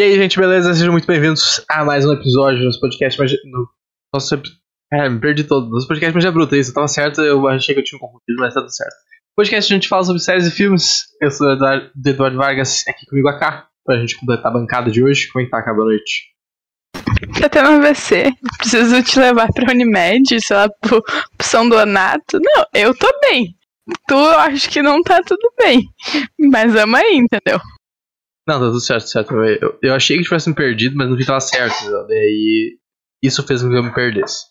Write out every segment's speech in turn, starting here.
E aí, gente, beleza? Sejam muito bem-vindos a mais um episódio do nosso podcast. Mas, no nosso, é, me perdi todo. Nosso podcast Magia Bruta, isso tava certo. Eu achei que eu tinha confundido, mas tá tudo certo. Podcast a gente fala sobre séries e filmes. Eu sou o Eduardo, Eduardo Vargas, aqui comigo a Cá, pra gente completar a bancada de hoje. Como é que tá, Cá? Boa noite. Tá tendo AVC. Preciso te levar pra Unimed, sei lá, pro, pro São Donato. Não, eu tô bem. Tu, eu acho que não tá tudo bem. Mas ama aí, entendeu? Não, tá tudo certo, certo. Eu, eu achei que tivesse me perdido, mas no fim tava certo. Daí isso fez com que eu me perdesse.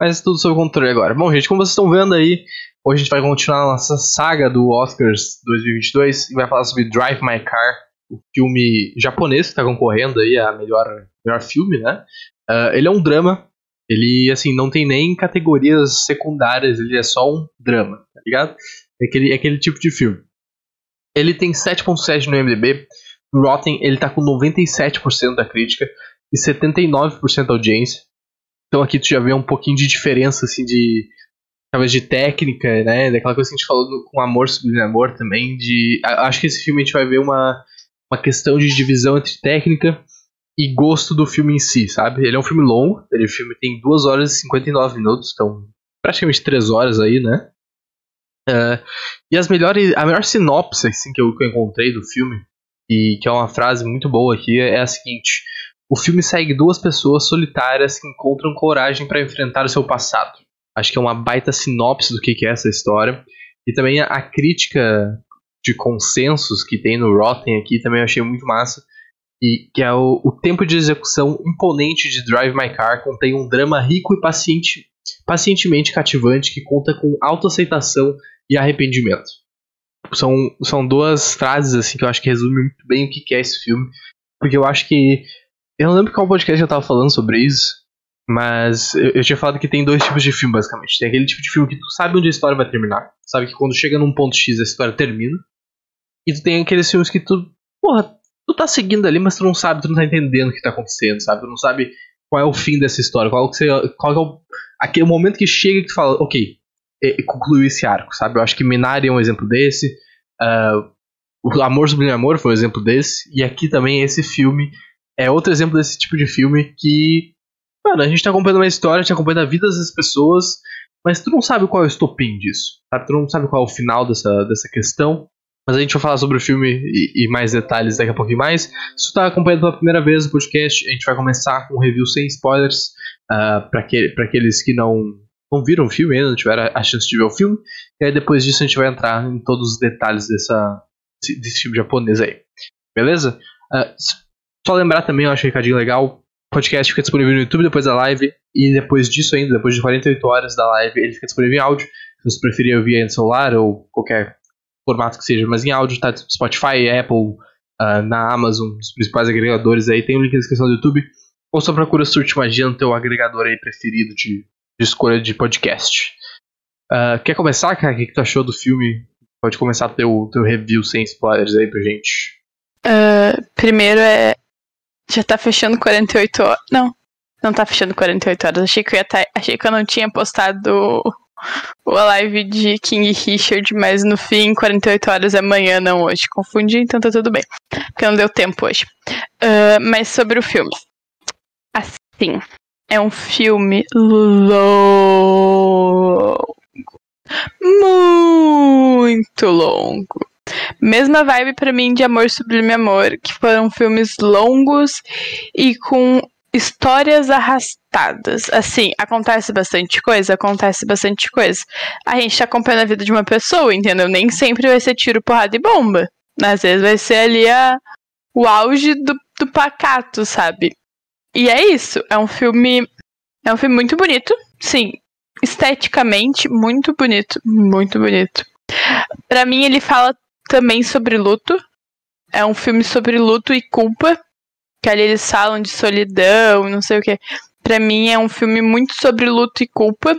Mas tudo sob controle agora. Bom, gente, como vocês estão vendo aí, hoje a gente vai continuar a nossa saga do Oscars 2022 e vai falar sobre Drive My Car, o filme japonês que está concorrendo aí a melhor, melhor filme, né? Uh, ele é um drama. Ele, assim, não tem nem categorias secundárias, ele é só um drama, tá ligado? É aquele, é aquele tipo de filme. Ele tem 7.7 no MDB, Rotten ele tá com 97% da crítica e 79% da audiência. Então aqui tu já vê um pouquinho de diferença assim de talvez de técnica, né? Daquela coisa que a gente falou com Amor Sublime Amor também, de acho que esse filme a gente vai ver uma uma questão de divisão entre técnica e gosto do filme em si, sabe? Ele é um filme longo, ele filme tem 2 horas e 59 minutos, então praticamente 3 horas aí, né? Uh, e as melhores, a melhor sinopse assim, que, eu, que eu encontrei do filme e que é uma frase muito boa aqui, é a seguinte: O filme segue duas pessoas solitárias que encontram coragem para enfrentar o seu passado. Acho que é uma baita sinopse do que é essa história. E também a, crítica de consensos que tem no Rotten aqui também eu achei muito massa. E que é o, o tempo de execução imponente de Drive My Car contém um drama rico e paciente, pacientemente cativante que conta com autoaceitação e arrependimento são, são duas frases assim que eu acho que resumem muito bem o que é esse filme. Porque eu acho que. Eu não lembro qual podcast eu tava falando sobre isso. Mas eu, eu, tinha falado que tem dois tipos de filme, basicamente. Tem aquele tipo de filme que tu sabe onde a história vai terminar. Sabe que quando chega num ponto X a história termina. E tu tem aqueles filmes que tu. Porra, tu tá seguindo ali, mas tu não sabe, tu não tá entendendo o que tá acontecendo, sabe? Tu não sabe qual é o fim dessa história, qual, que você, qual é o. Aquele momento que chega que tu fala, ok, concluiu esse arco, sabe? Eu acho que Minari é um exemplo desse. Uh, o Amor Sublime Amor foi um exemplo desse. E aqui também esse filme é outro exemplo desse tipo de filme que. Mano, a gente tá acompanhando uma história, a gente acompanhando a vida dessas pessoas, mas tu não sabe qual é o estopim disso, sabe? Tu não sabe qual é o final dessa, dessa questão. Mas a gente vai falar sobre o filme e, e mais detalhes daqui a pouquinho mais. Se tu tá acompanhando pela primeira vez o podcast, a gente vai começar com um review sem spoilers. Uh, para que, aqueles que não não viram o filme ainda, não tiveram a chance de ver o filme. E aí depois disso a gente vai entrar em todos os detalhes dessa, desse filme japonês aí. Beleza? Uh, só lembrar também, eu acho um recadinho legal. O podcast fica disponível no YouTube depois da live. E depois disso ainda, depois de 48 horas da live, ele fica disponível em áudio. Se você preferir ouvir aí no celular ou qualquer formato que seja, mas em áudio tá Spotify, Apple, uh, na Amazon, os principais agregadores aí. Tem o um link na descrição do YouTube. Ou só procura Surte Magia no teu agregador aí preferido de de escolha de podcast. Uh, quer começar, cara? O que, que tu achou do filme? Pode começar teu, teu review sem spoilers aí pra gente. Uh, primeiro é. Já tá fechando 48 horas. Não, não tá fechando 48 horas. Achei que eu, tá... Achei que eu não tinha postado o live de King Richard, mas no fim, 48 horas é amanhã, não hoje. Confundi, então tá tudo bem. Porque não deu tempo hoje. Uh, mas sobre o filme. Assim, é um filme longo. Muito longo. Mesma vibe para mim de Amor Sublime Amor, que foram filmes longos e com histórias arrastadas. Assim, acontece bastante coisa, acontece bastante coisa. A gente tá acompanhando a vida de uma pessoa, entendeu? Nem sempre vai ser tiro, porrada e bomba. Às vezes vai ser ali a, o auge do, do pacato, sabe? E é isso. É um filme. É um filme muito bonito. Sim. Esteticamente, muito bonito. Muito bonito. Para mim, ele fala também sobre luto. É um filme sobre luto e culpa. Que ali eles falam de solidão, não sei o que. Pra mim, é um filme muito sobre luto e culpa.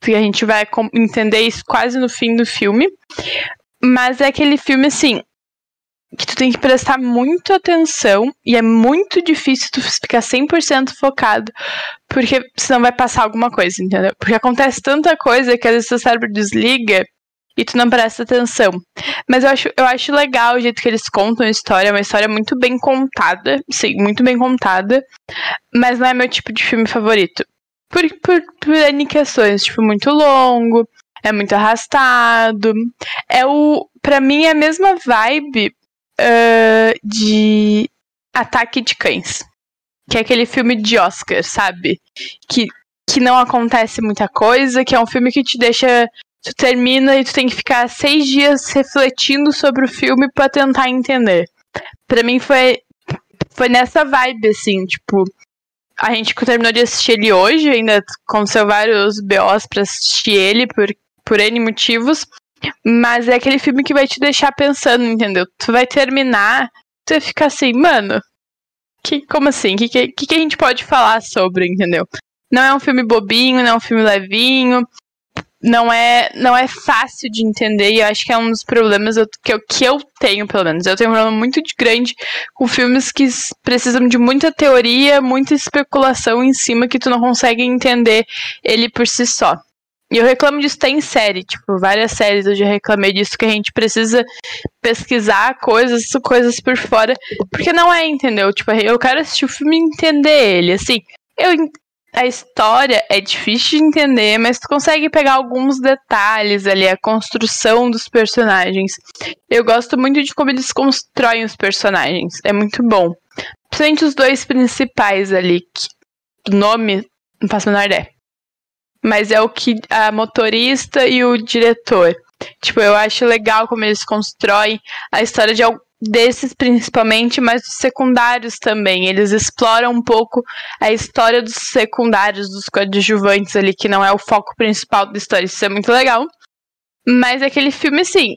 Que a gente vai entender isso quase no fim do filme. Mas é aquele filme assim que tu tem que prestar muito atenção e é muito difícil tu ficar 100% focado, porque senão vai passar alguma coisa, entendeu? Porque acontece tanta coisa que às vezes seu cérebro desliga e tu não presta atenção. Mas eu acho, eu acho legal o jeito que eles contam a história, é uma história muito bem contada, sim, muito bem contada, mas não é meu tipo de filme favorito. Por, por, por N questões, tipo, muito longo, é muito arrastado. É o. Pra mim é a mesma vibe uh, de Ataque de Cães. Que é aquele filme de Oscar, sabe? Que, que não acontece muita coisa, que é um filme que te deixa. Tu termina e tu tem que ficar seis dias refletindo sobre o filme para tentar entender. Pra mim foi, foi nessa vibe, assim, tipo. A gente terminou de assistir ele hoje, ainda aconteceu vários BOs pra assistir ele, por, por N motivos. Mas é aquele filme que vai te deixar pensando, entendeu? Tu vai terminar, tu vai ficar assim, mano, que, como assim? O que, que, que a gente pode falar sobre, entendeu? Não é um filme bobinho, não é um filme levinho, não é, não é fácil de entender e eu acho que é um dos problemas que eu, que eu tenho, pelo menos. Eu tenho um problema muito grande com filmes que precisam de muita teoria, muita especulação em cima que tu não consegue entender ele por si só. E eu reclamo disso até em série, tipo, várias séries eu já reclamei disso, que a gente precisa pesquisar coisas, coisas por fora, porque não é, entendeu? Tipo, eu quero assistir o filme e entender ele, assim, eu, a história é difícil de entender, mas tu consegue pegar alguns detalhes ali, a construção dos personagens. Eu gosto muito de como eles constroem os personagens, é muito bom. Principalmente os dois principais ali, que o nome não faço a menor ideia mas é o que a motorista e o diretor. Tipo, eu acho legal como eles constroem a história de desses principalmente, mas dos secundários também. Eles exploram um pouco a história dos secundários, dos coadjuvantes ali, que não é o foco principal da história. Isso é muito legal. Mas aquele filme, assim,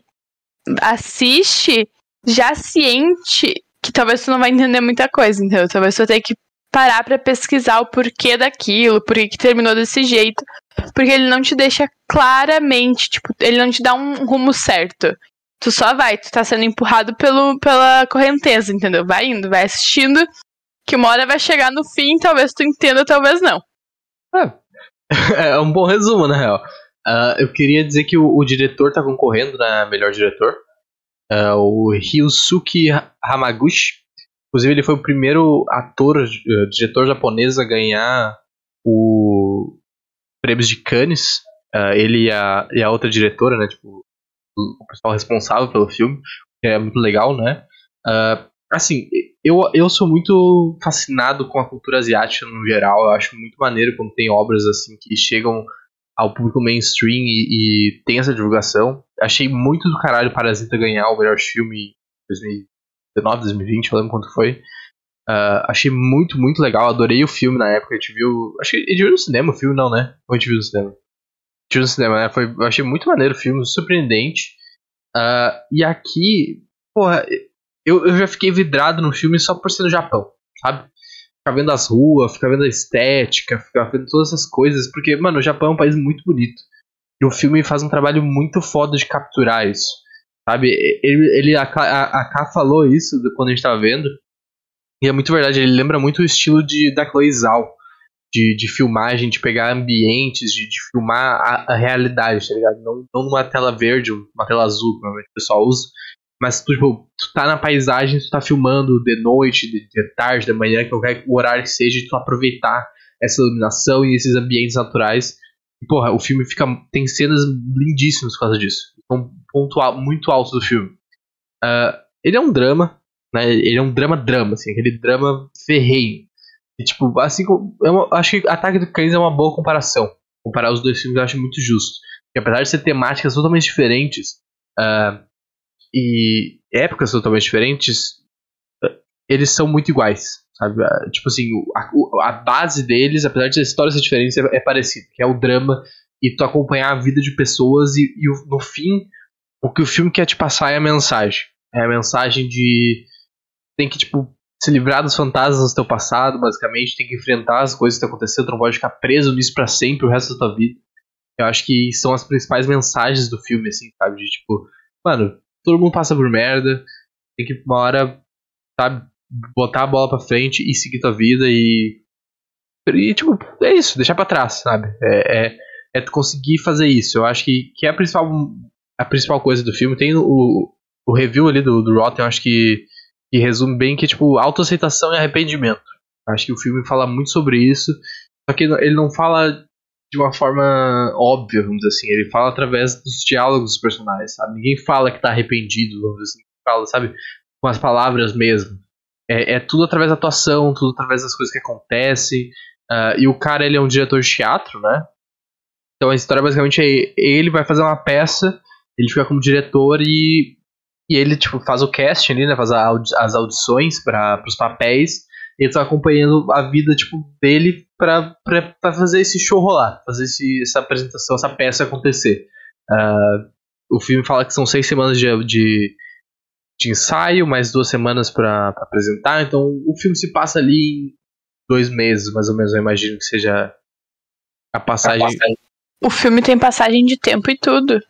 assiste já ciente que talvez tu não vai entender muita coisa, entendeu? Talvez tu tenha que parar para pesquisar o porquê daquilo, por que terminou desse jeito, porque ele não te deixa claramente, tipo, ele não te dá um rumo certo. Tu só vai, tu tá sendo empurrado pelo, pela correnteza, entendeu? Vai indo, vai assistindo, que uma hora vai chegar no fim, talvez tu entenda, talvez não. É, é um bom resumo, na real. Uh, eu queria dizer que o, o, diretor tá concorrendo na melhor diretor. Uh, o Ryusuke Hamaguchi. Inclusive, ele foi o primeiro ator, uh, diretor japonês a ganhar o prêmios de Cannes. Uh, ele e a, e a outra diretora, né? Tipo, o pessoal responsável pelo filme, que é muito legal, né? Uh, assim, eu, eu sou muito fascinado com a cultura asiática no geral. Eu acho muito maneiro quando tem obras assim que chegam ao público mainstream e, e tem essa divulgação. Achei muito do caralho Parasita ganhar o melhor filme 2019, 2020, eu lembro quanto foi. Uh, achei muito, muito legal. Adorei o filme na época. A gente viu. Acho que a gente viu no cinema o filme, não, né? Ou a gente viu no cinema? A gente viu no cinema, né? Foi, eu achei muito maneiro o filme, surpreendente. Uh, e aqui, porra, eu, eu já fiquei vidrado no filme só por ser no Japão, sabe? Ficar vendo as ruas, ficar vendo a estética, ficar vendo todas essas coisas. Porque, mano, o Japão é um país muito bonito. E o filme faz um trabalho muito foda de capturar isso. Sabe? Ele, ele a, a, a K falou isso quando a gente tava vendo e é muito verdade, ele lembra muito o estilo de, da Chloe Zhao, de, de filmagem, de pegar ambientes, de, de filmar a, a, realidade, tá ligado? Não, não numa tela verde, uma tela azul, normalmente o pessoal usa, mas tu, tipo, tu tá na paisagem, tu tá filmando de noite, de, de tarde, de manhã, qualquer horário que seja, tu aproveitar essa iluminação e esses ambientes naturais. Porra, o filme fica. tem cenas lindíssimas por causa disso. Um ponto muito alto do filme. Uh, ele é um drama, né? Ele é um drama-drama, assim, aquele drama ferreiro. E, tipo, assim, eu acho que Ataque do Cães é uma boa comparação. Comparar os dois filmes eu acho muito justo. Porque apesar de ser temáticas totalmente diferentes uh, e épocas totalmente diferentes, uh, eles são muito iguais. Sabe? Tipo assim, a, a, base deles, apesar de as histórias ser diferentes, é, é parecida. Que é o drama e tu acompanhar a vida de pessoas e, e no fim, o que o filme quer te passar é a mensagem. É a mensagem de tem que, tipo, se livrar dos fantasmas do teu passado, basicamente, tem que enfrentar as coisas que estão acontecendo, tu não pode ficar preso nisso para sempre o resto da tua vida. Eu acho que são as principais mensagens do filme, assim, sabe? De tipo, mano, todo mundo passa por merda, tem que uma hora, sabe, botar a bola pra frente e seguir tua vida e. E, tipo, é isso, deixar pra trás, sabe? É, é, é conseguir fazer isso. Eu acho que, que é a principal a principal coisa do filme. Tem o, o review ali do, do Rotten, eu acho que, que resume bem que tipo autoaceitação e arrependimento. Acho que o filme fala muito sobre isso, só que ele não fala de uma forma óbvia, vamos dizer assim. Ele fala através dos diálogos dos personagens, sabe? Ninguém fala que tá arrependido, vamos dizer assim. Fala, sabe? Com as palavras mesmo. É, é tudo através da atuação, tudo através das coisas que acontecem. Uh, e o cara, ele é um diretor de teatro, né? Então a história basicamente é ele vai fazer uma peça, ele fica como diretor e, e ele tipo faz o casting ali, né? Faz audi as audições para os papéis. E ele tá acompanhando a vida tipo dele para fazer esse show rolar, fazer esse, essa apresentação, essa peça acontecer. Uh, o filme fala que são seis semanas de, de, de ensaio, mais duas semanas para apresentar. Então o filme se passa ali em dois meses, mais ou menos. Eu imagino que seja a passagem. A passagem o filme tem passagem de tempo e tudo.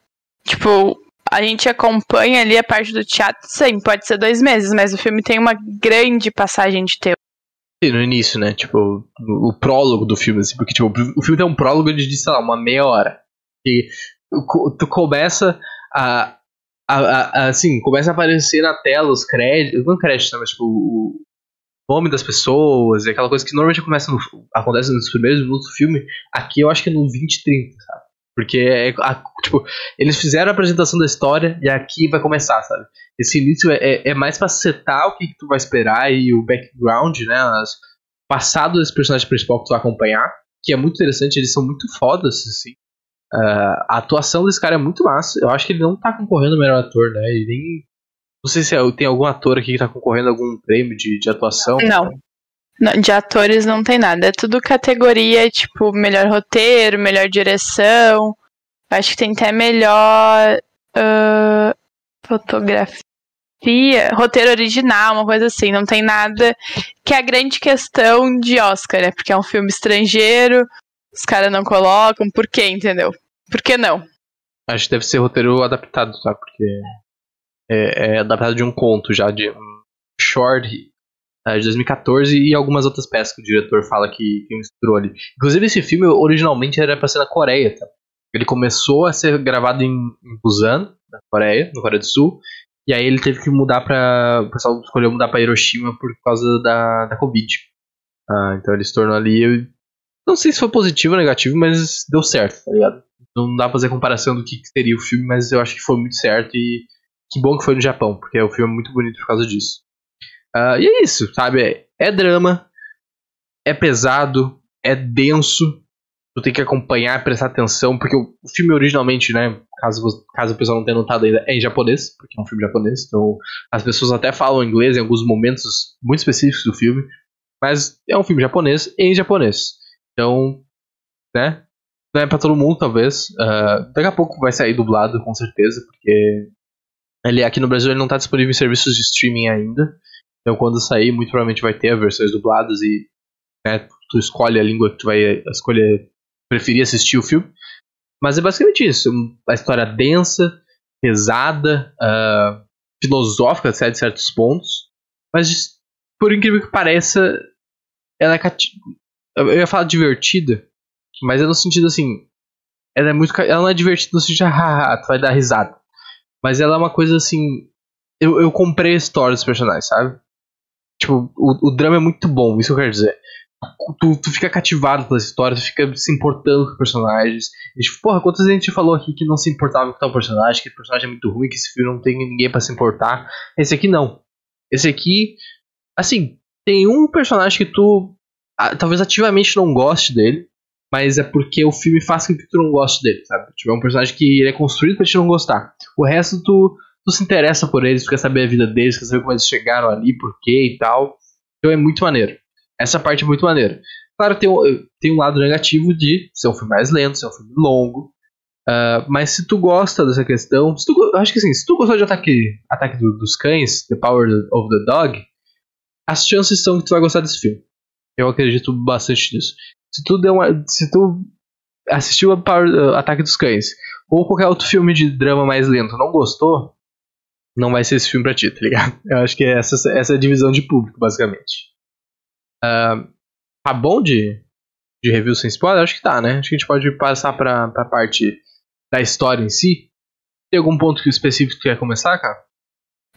Tipo, a gente acompanha ali a parte do teatro, sim, pode ser dois meses, mas o filme tem uma grande passagem de tempo. Sim, no início, né? Tipo, o, prólogo do filme, assim, porque tipo, o filme tem um prólogo de, sei lá, uma meia hora. E tu começa a, a, a, assim, começa a aparecer na tela os créditos, não créditos, né, mas tipo, o, nome das pessoas, e aquela coisa que normalmente começa no, acontece nos primeiros minutos do filme, aqui eu acho que é no 20, 30, sabe? Porque é, a, tipo, eles fizeram a apresentação da história e aqui vai começar, sabe? Esse início é, é, é mais pra setar o que, que, tu vai esperar e o background, né? As, passado desse personagem principal que tu vai acompanhar, que é muito interessante, eles são muito fodas, assim. Uh, a atuação desse cara é muito massa. Eu acho que ele não tá concorrendo ao melhor ator, né? Ele nem não sei se é, tem algum ator aqui que tá concorrendo a algum prêmio de, de atuação. Não. não. De atores não tem nada. É tudo categoria, tipo, melhor roteiro, melhor direção. Acho que tem até melhor uh, fotografia, roteiro original, uma coisa assim. Não tem nada que é a grande questão de Oscar, né? Porque é um filme estrangeiro, os caras não colocam. Por quê, entendeu? Por que não? Acho que deve ser roteiro adaptado, tá? Porque é, é adaptado de um conto já, de um short é, de 2014 e algumas outras peças que o diretor fala que, que misturou ali. Inclusive esse filme originalmente era para ser na Coreia, tá? Ele começou a ser gravado em, em Busan, na Coreia, no Coreia do Sul, e aí ele teve que mudar para o pessoal escolheu mudar para Hiroshima por causa da, da Covid. Ah, então ele se tornou ali, não sei se foi positivo ou negativo, mas deu certo, tá ligado? Não dá pra fazer comparação do que seria o filme, mas eu acho que foi muito certo e que bom que foi no Japão, porque o filme é muito bonito por causa disso. Uh, e é isso, sabe? É, drama, é pesado, é denso. Tu tem que acompanhar, prestar atenção, porque o, filme originalmente, né? Caso, caso o pessoal não tenha notado ainda, é em japonês, porque é um filme japonês. Então as pessoas até falam inglês em alguns momentos muito específicos do filme. Mas é um filme japonês em japonês. Então, né? Não é pra todo mundo, talvez. Uh, daqui a pouco vai sair dublado, com certeza, porque ele aqui no Brasil ele não está disponível em serviços de streaming ainda. Então quando sair, muito provavelmente vai ter versões dubladas e né, tu escolhe a língua que tu vai escolher preferir assistir o filme. Mas é basicamente isso. A história densa, pesada, uh, filosófica até de certos pontos. Mas por incrível que pareça, ela é cati... Eu ia falar divertida, mas é no sentido assim. Ela é muito. Ela não é divertida no sentido haha, tu vai dar risada. Mas ela é uma coisa assim. Eu, eu comprei a história dos personagens, sabe? Tipo, o, o drama é muito bom, isso que eu quero dizer. Tu, tu fica cativado pela história, tu fica se importando com personagens. E, tipo, porra, quantas vezes a gente falou aqui que não se importava com tal personagem, que o personagem é muito ruim, que esse filme não tem ninguém para se importar. Esse aqui não. Esse aqui, assim, tem um personagem que tu ah, talvez ativamente não goste dele, mas é porque o filme faz com que tu não goste dele, sabe? Tipo, é um personagem que ele é construído pra te não gostar. O resto tu, tu se interessa por eles, tu quer saber a vida deles, quer saber como eles chegaram ali, por quê e tal. Então é muito maneiro. Essa parte é muito maneira. Claro, tem um, tem um lado negativo de ser um filme mais lento, ser um filme longo. Uh, mas se tu gosta dessa questão, se tu, acho que assim, se tu gostou de Ataque, ataque do, dos Cães, The Power of the Dog, as chances são que tu vai gostar desse filme. Eu acredito bastante nisso. Se tu deu uma, se tu assistiu a Power, uh, Ataque dos Cães ou qualquer outro filme de drama mais lento, não gostou, não vai ser esse filme pra ti, tá ligado? Eu acho que é essa, essa é a divisão de público, basicamente. Uh, tá bom de, de review sem spoiler? Acho que tá, né? Acho que a gente pode passar pra, pra parte da história em si. Tem algum ponto específico que quer começar, cara?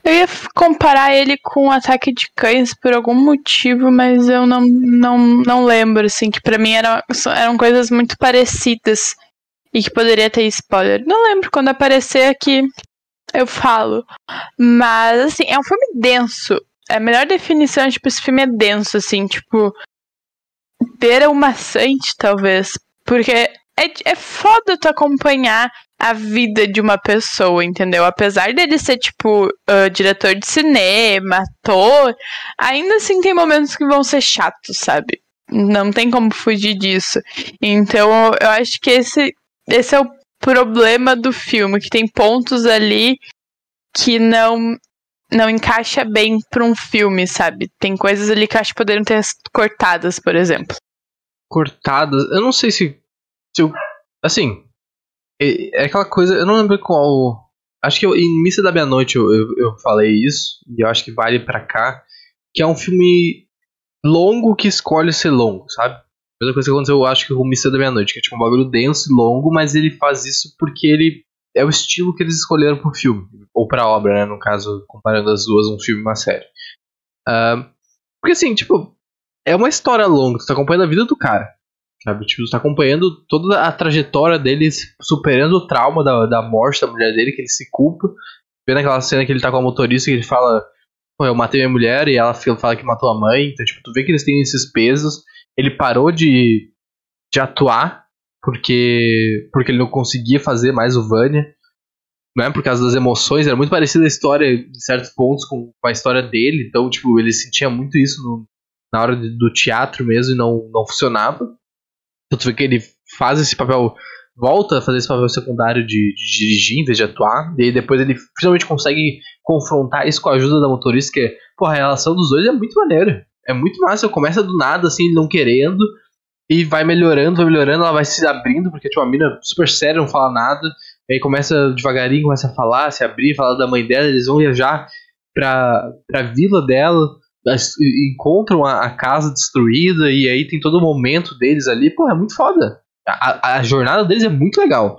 Eu ia comparar ele com o ataque de cães por algum motivo, mas eu não, não, não lembro, assim, que para mim eram, eram coisas muito parecidas e que poderia ter spoiler. Não lembro quando aparecer aqui, eu falo. Mas, assim, é um filme denso. A melhor definição, tipo, esse filme é denso, assim, tipo. Beira o maçante, talvez. Porque é, é foda tu acompanhar a vida de uma pessoa, entendeu? Apesar dele ser, tipo, uh, diretor de cinema, ator, ainda assim tem momentos que vão ser chatos, sabe? Não tem como fugir disso. Então, eu acho que esse, esse é o problema do filme, que tem pontos ali que não não encaixa bem para um filme, sabe? Tem coisas ali que acho que poderiam ter cortadas, por exemplo. Cortadas? Eu não sei se, se eu, assim, é, é, aquela coisa, eu não lembro qual, acho que eu, em Missa da Meia-Noite eu, eu, eu, falei isso, e eu acho que vale para cá, que é um filme longo que escolhe ser longo, sabe? Mesma coisa que aconteceu, eu acho que com Missa da Meia-Noite, que é tipo um bagulho denso e longo, mas ele faz isso porque ele é o estilo que eles escolheram pro filme, ou pra obra, né? No caso, comparando as duas, um filme e uma série. Uh, porque assim, tipo, é uma história longa, tu tá acompanhando a vida do cara. Sabe? Tipo, tu tá acompanhando toda a trajetória dele superando o trauma da, da morte da mulher dele, que ele se culpa. Vendo aquela cena que ele tá com a motorista que ele fala, eu matei minha mulher e ela fala que matou a mãe. Então, tipo, tu vê que eles têm esses pesos. Ele parou de, de atuar porque porque ele não conseguia fazer mais o Vânia, né? Por causa das emoções, era muito parecida a história em certos pontos com, a história dele, então tipo, ele sentia muito isso no, na hora de, do teatro mesmo e não não funcionava. Então tu vê que ele faz esse papel volta a fazer esse papel secundário de, de, dirigir em vez de atuar. E depois ele finalmente consegue confrontar isso com a ajuda da motorista, que é, pô, a relação dos dois é muito maneira. É muito massa. Começa do nada, assim, não querendo e vai melhorando, vai melhorando, ela vai se abrindo, porque tipo, a mina super séria, não fala nada. E aí começa devagarinho, começa a falar, se abrir, falar da mãe dela, eles vão viajar pra, pra vila dela, encontram a, a casa destruída, e aí tem todo o momento deles ali, pô, é muito foda. A, a jornada deles é muito legal.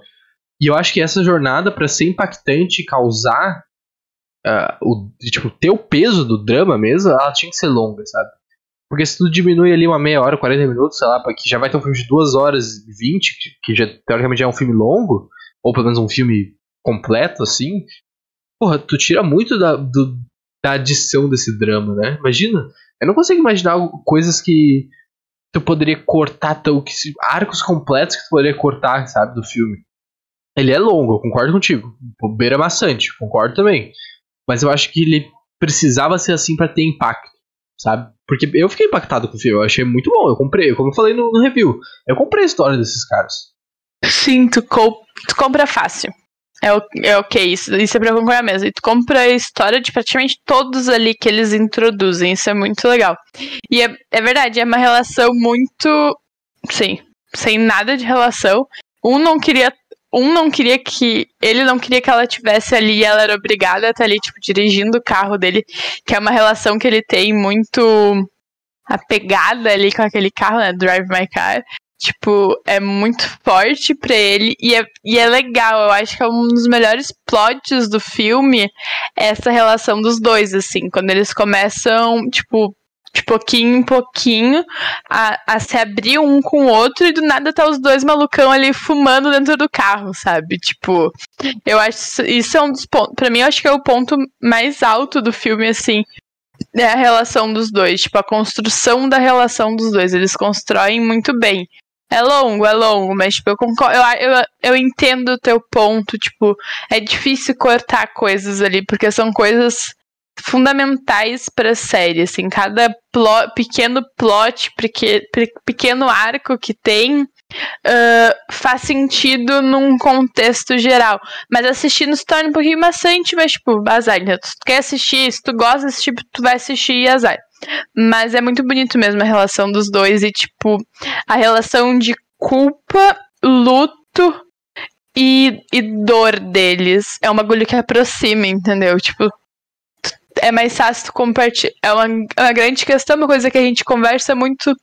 E eu acho que essa jornada, para ser impactante e causar uh, o, tipo, ter o peso do drama mesmo, ela tinha que ser longa, sabe? Porque se tu diminui ali uma meia hora, 40 minutos, sei lá, que já vai ter um filme de 2 horas e 20, que, já teoricamente já é um filme longo, ou pelo menos um filme completo, assim, porra, tu tira muito da, do, da adição desse drama, né? Imagina, eu não consigo imaginar coisas que tu poderia cortar, tão, que, arcos completos que tu poderia cortar, sabe, do filme. Ele é longo, eu concordo contigo. Beira maçante, concordo também. Mas eu acho que ele precisava ser assim para ter impacto sabe? Porque eu fiquei impactado com o filme, eu achei muito bom. Eu comprei, como eu falei no, no review, eu comprei a história desses caras. Sim, tu, tu compra fácil. É, é ok, isso, isso é pra concordar mesmo. E tu compra a história de praticamente todos ali que eles introduzem, isso é muito legal. E é, é verdade, é uma relação muito. Sim, sem nada de relação. Um não queria um não queria que. Ele não queria que ela tivesse ali e ela era obrigada a estar ali, tipo, dirigindo o carro dele, que é uma relação que ele tem muito apegada ali com aquele carro, né? Drive My Car. Tipo, é muito forte pra ele e é, e é legal. Eu acho que é um dos melhores plots do filme essa relação dos dois, assim. Quando eles começam, tipo, de pouquinho em pouquinho, a, a se abrir um com o outro e do nada tá os dois malucão ali fumando dentro do carro, sabe? Tipo, eu acho isso é um dos pontos. Pra mim, eu acho que é o ponto mais alto do filme, assim. É a relação dos dois, tipo, a construção da relação dos dois. Eles constroem muito bem. É longo, é longo, mas, tipo, eu concordo. Eu, eu, eu entendo o teu ponto, tipo, é difícil cortar coisas ali, porque são coisas fundamentais para a série, assim, cada pequeno plot, porque, pequeno arco que tem uh, faz sentido num contexto geral. Mas assistindo se torna um pouquinho maçante, mas tipo, azar. Então, tu quer assistir, se tu gosta desse tipo, tu vai assistir e azar. Mas é muito bonito mesmo a relação dos dois e, tipo, a relação de culpa, luto e, e dor deles. É um bagulho que aproxima, entendeu? Tipo, é mais fácil compartilhar. É uma, é uma grande questão, uma coisa que a gente conversa muito,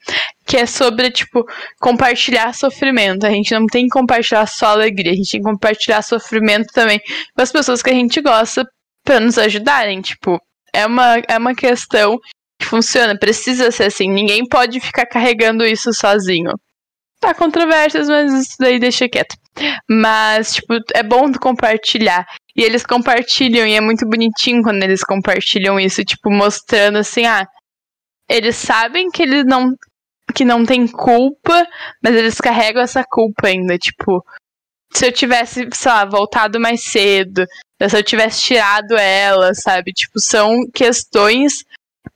que é sobre, tipo, compartilhar sofrimento. A gente não tem que compartilhar só alegria, a gente tem que compartilhar sofrimento também com as pessoas que a gente gosta para nos ajudarem. Tipo, é uma, é uma questão que funciona, precisa ser assim. Ninguém pode ficar carregando isso sozinho. Tá controvérsias, mas isso daí deixa quieto. Mas, tipo, é bom compartilhar. E eles compartilham, e é muito bonitinho quando eles compartilham isso, tipo, mostrando assim, ah, eles sabem que eles não que não tem culpa, mas eles carregam essa culpa ainda, tipo, se eu tivesse, sei lá, voltado mais cedo, se eu tivesse tirado ela, sabe? Tipo, são questões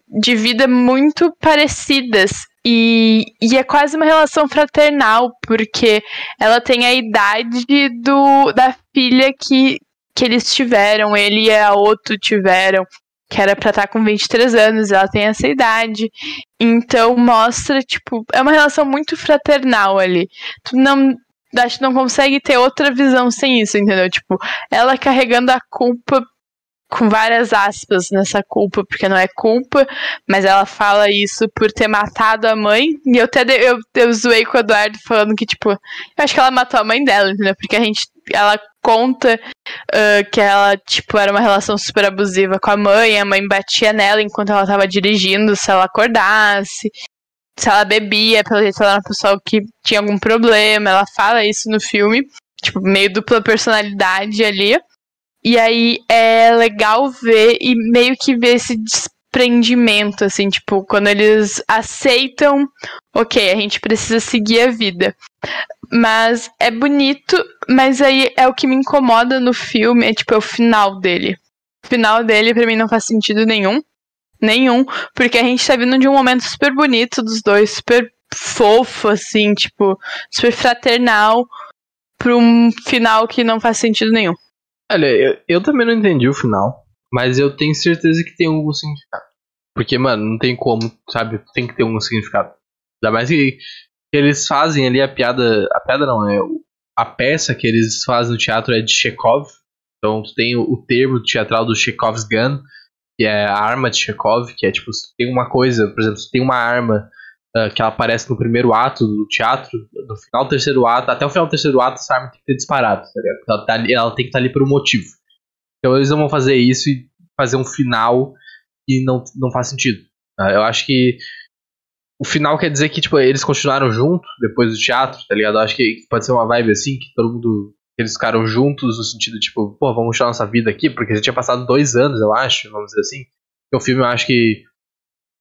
de vida muito parecidas. E, e é quase uma relação fraternal, porque ela tem a idade do, da filha que, que eles tiveram, ele e a outro tiveram, que era pra estar tá com 23 anos, ela tem essa idade. Então mostra, tipo, é uma relação muito fraternal ali. Tu não. Acho que não consegue ter outra visão sem isso, entendeu? Tipo, ela carregando a culpa com várias aspas nessa culpa, porque não é culpa, mas ela fala isso por ter matado a mãe. E eu até eu, eu zoei com o Eduardo falando que, tipo, eu acho que ela matou a mãe dela, entendeu? Porque a gente. Ela conta uh, que ela, tipo, era uma relação super abusiva com a mãe, a mãe batia nela enquanto ela tava dirigindo, se ela acordasse. Se ela bebia, pelo jeito ela era uma pessoa que tinha algum problema, ela fala isso no filme, tipo, meio dupla personalidade ali. E aí é legal ver e meio que ver esse desprendimento, assim, tipo, quando eles aceitam, ok, a gente precisa seguir a vida. Mas é bonito, mas aí é o que me incomoda no filme, é tipo, é o final dele. O final dele, pra mim, não faz sentido nenhum. Nenhum, porque a gente tá vindo de um momento super bonito dos dois, super fofo, assim, tipo, super fraternal, pra um final que não faz sentido nenhum. Olha, eu, eu também não entendi o final, mas eu tenho certeza que tem algum significado. Porque, mano, não tem como, sabe? Tem que ter algum significado. Ainda mais que eles fazem ali a piada. A piada não, é. A peça que eles fazem no teatro é de Chekhov. Então tu tem o, termo teatral do Chekhov's Gun, que é a arma de Chekhov, que é tipo, tem uma coisa, por exemplo, se tem uma arma uh, que ela aparece no primeiro ato do teatro, no final do terceiro ato, até o final do terceiro ato, essa arma tem que ter disparado, tá ela, tá ela tem que estar tá ali por um motivo. Então eles não vão fazer isso e fazer um final que não, não faz sentido. Uh, eu acho que o final quer dizer que tipo, eles continuaram juntos depois do teatro, tá ligado? Eu acho que pode ser uma vibe assim, que todo mundo. Eles ficaram juntos no sentido, tipo, pô, vamos continuar nossa vida aqui, porque já tinha passado dois anos, eu acho, vamos dizer assim. o filme eu acho que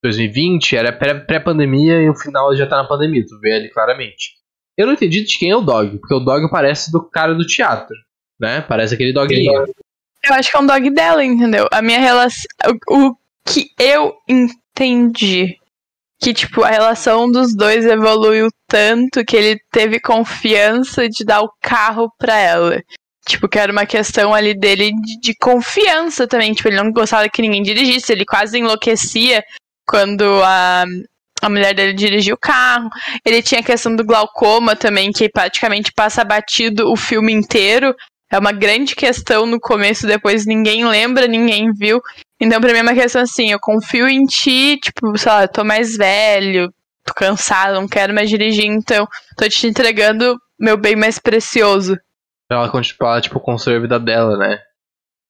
2020 era pré-pandemia e o final já tá na pandemia, tu vê ali claramente. Eu não entendi de quem é o dog, porque o dog parece do cara do teatro, né? Parece aquele doguinho. Eu acho que é um dog dela, entendeu? A minha relação. O, o que eu entendi. Que, tipo, a relação dos dois evoluiu tanto que ele teve confiança de dar o carro pra ela. Tipo, que era uma questão ali dele de, de, confiança também. Tipo, ele não gostava que ninguém dirigisse, ele quase enlouquecia quando a, a mulher dele dirigia o carro. Ele tinha a questão do glaucoma também, que praticamente passa batido o filme inteiro. É uma grande questão no começo, depois ninguém lembra, ninguém viu. Então, pra mim é uma questão assim, eu confio em ti, tipo, sei lá, tô mais velho, tô cansado, não quero mais dirigir, então tô te entregando meu bem mais precioso. Ela, ela tipo, construir a vida dela, né?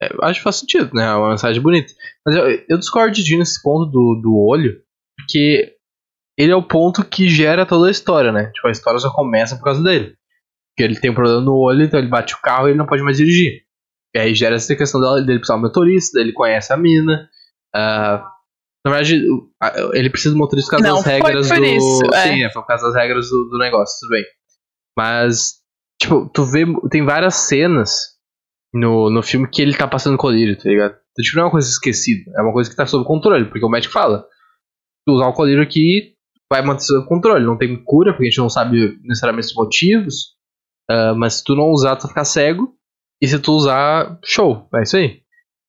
É, acho que faz sentido, né? É uma mensagem bonita. Mas eu, eu discordo de nesse ponto do, do olho, porque ele é o ponto que gera toda a história, né? Tipo, a história só começa por causa dele. Porque ele tem um problema no olho, então ele bate o carro e ele não pode mais dirigir. E aí gera essa questão dele, precisar de um motorista, ele conhece a mina. Uh, na verdade, ele precisa um motorista por causa não, das regras do. Isso, é. Sim, é, por causa das regras do, do negócio, tudo bem. Mas, tipo, tu vê. Tem várias cenas no, no filme que ele tá passando colírio, tá ligado? Então, tipo, não é uma coisa esquecida, é uma coisa que tá sob controle, porque o médico fala: tu usar o colírio aqui vai manter sob controle, não tem cura, porque a gente não sabe necessariamente os motivos, uh, mas se tu não usar, tu vai ficar cego, e se tu usar, show, é isso aí.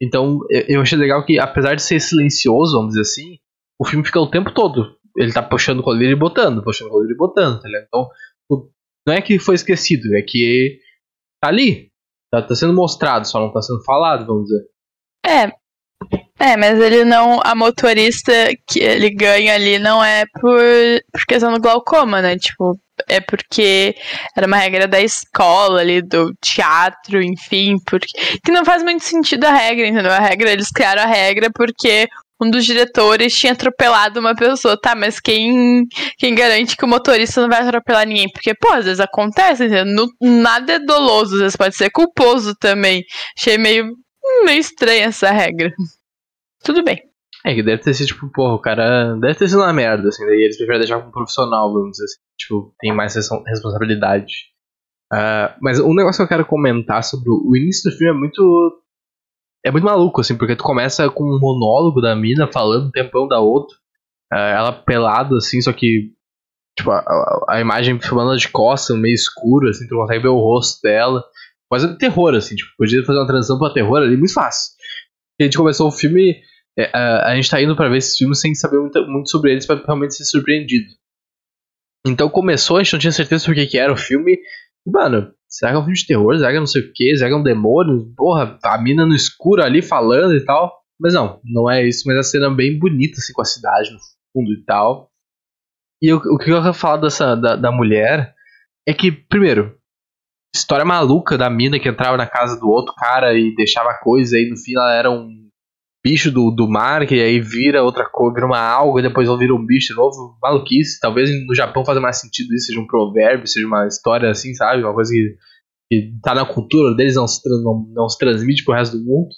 Então, eu achei legal que, apesar de ser silencioso, vamos dizer assim, o filme fica o tempo todo. Ele tá puxando o colírio e botando, puxando o colírio e botando, tá ligado? Então, não é que foi esquecido, é que tá ali, Tá, tá sendo mostrado, só não tá sendo falado, vamos dizer. É, É, mas ele não. A motorista que ele ganha ali não é por, por questão do glaucoma, né? Tipo, é porque era uma regra da escola ali, do teatro, enfim, porque. Que não faz muito sentido a regra, entendeu? A regra, eles criaram a regra porque um dos diretores tinha atropelado uma pessoa. Tá, mas quem, quem garante que o motorista não vai atropelar ninguém? Porque, pô, às vezes acontece, entendeu? nada é doloso, às vezes pode ser culposo também. Achei meio, meio estranha essa regra. Tudo bem. É que deve ter sido, tipo, porra, o cara deve ter sido uma merda, assim, daí eles preferem deixar como profissional, vamos dizer assim. Tipo, tem mais responsabilidade. Uh, mas um negócio que eu quero comentar sobre o início do filme é muito. É muito maluco, assim, porque tu começa com um monólogo da mina falando um tempão da outra. Uh, ela pelada, assim, só que. Tipo, a, a imagem filmando de costas, meio escuro, assim, tu consegue ver o rosto dela. Quase de terror, assim, tipo, podia fazer uma transição pra terror ali muito fácil. a gente começou o filme é, a, a, gente tá indo para ver esses filmes sem saber muito, muito sobre eles para realmente ser surpreendido. Então começou, a gente não tinha certeza do que, que era o filme. E, mano, será que é um filme de terror? Será que é não sei o que? Será que é um demônio? Porra, a mina no escuro ali falando e tal. Mas não, não é isso, mas a cena é bem bonita, assim, com a cidade no fundo e tal. E o, o que eu quero falar dessa, da, da mulher é que, primeiro, história maluca da mina que entrava na casa do outro cara e deixava coisa, e no fim ela era um bicho do, do mar, que aí vira outra coisa, vira uma alga, e depois vira um bicho de novo. Maluquice. Talvez no Japão faça mais sentido isso, seja um provérbio, seja uma história assim, sabe? Uma coisa que, que tá na cultura deles, não se, não, não se transmite pro resto do mundo.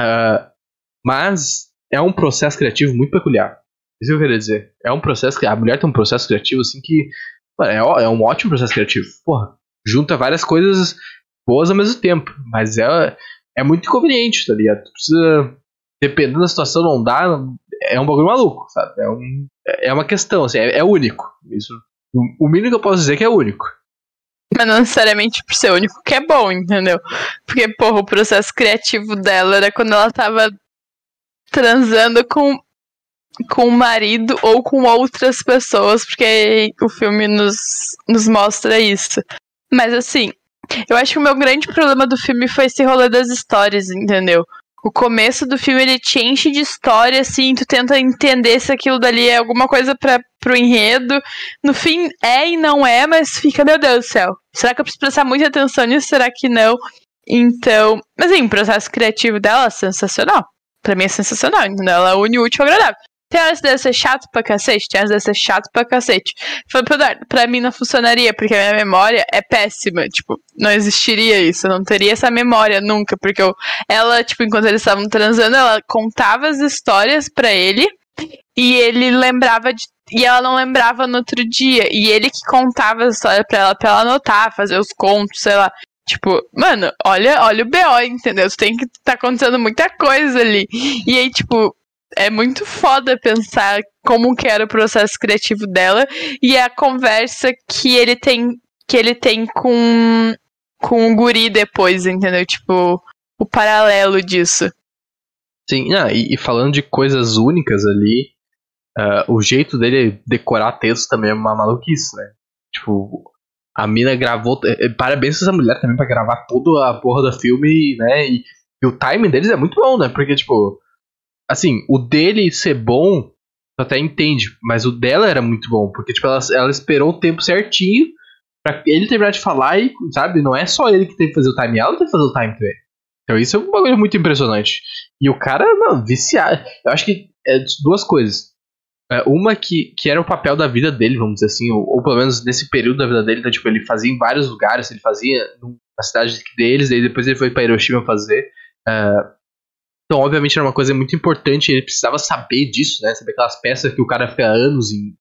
Uh, mas é um processo criativo muito peculiar. Isso que eu queria dizer. É um processo que a mulher tem um processo criativo assim que é, é um ótimo processo criativo. Porra, junta várias coisas boas ao mesmo tempo, mas é é muito inconveniente, tá ligado? Tu precisa dependendo da situação, não dá, é um bagulho maluco, sabe? É, um, é uma questão, assim, é, é único. Isso, o, mínimo que eu posso dizer é que é único. Mas não necessariamente por ser único que é bom, entendeu? Porque, porra, o processo criativo dela era quando ela tava transando com, com o marido ou com outras pessoas, porque o filme nos, nos mostra isso. Mas assim, eu acho que o meu grande problema do filme foi esse rolê das histórias, entendeu? O começo do filme ele te enche de história, assim, tu tenta entender se aquilo dali é alguma coisa para pro enredo. No fim, é e não é, mas fica, meu Deus do céu. Será que eu preciso prestar muita atenção nisso? Será que não? Então, mas assim, o processo criativo dela é sensacional. Pra mim é sensacional, entendeu? Ela une o útil ao agradável. Tem horas que deve ser chato pra cacete, tem horas que deve ser chato pra cacete. Falei pro Eduardo, pra mim não funcionaria, porque a minha memória é péssima. Tipo, não existiria isso. Eu não teria essa memória nunca. Porque eu, ela, tipo, enquanto eles estavam transando, ela contava as histórias pra ele. E ele lembrava de. E ela não lembrava no outro dia. E ele que contava as histórias pra ela, pra ela anotar, fazer os contos, sei lá. Tipo, mano, olha, olha o BO, entendeu? Tem que tá acontecendo muita coisa ali. E aí, tipo, é muito foda pensar como que era o processo criativo dela e a conversa que ele tem que ele tem com com o guri depois, entendeu? Tipo, o paralelo disso. Sim, ah, e, e falando de coisas únicas ali, uh, o jeito dele decorar texto também é uma maluquice, né? Tipo, a mina gravou. Eh, parabéns a essa mulher também pra gravar toda a porra do filme, né? E, e o timing deles é muito bom, né? Porque, tipo, Assim, o dele ser bom, tu até entende, mas o dela era muito bom, porque, tipo, ela, ela esperou o tempo certinho pra ele terminar de falar e, sabe, não é só ele que tem que fazer o time, ela tem que fazer o time também. Então isso é um bagulho muito impressionante. E o cara, mano, viciado. Eu acho que é duas coisas. É, uma que, que era o papel da vida dele, vamos dizer assim, ou, ou, pelo menos nesse período da vida dele, então, tipo, ele fazia em vários lugares, ele fazia na cidade deles, e depois ele foi para Hiroshima fazer. Uh, então, obviamente, era uma coisa muito importante, ele precisava saber disso, né? Saber aquelas peças que o cara fica anos em,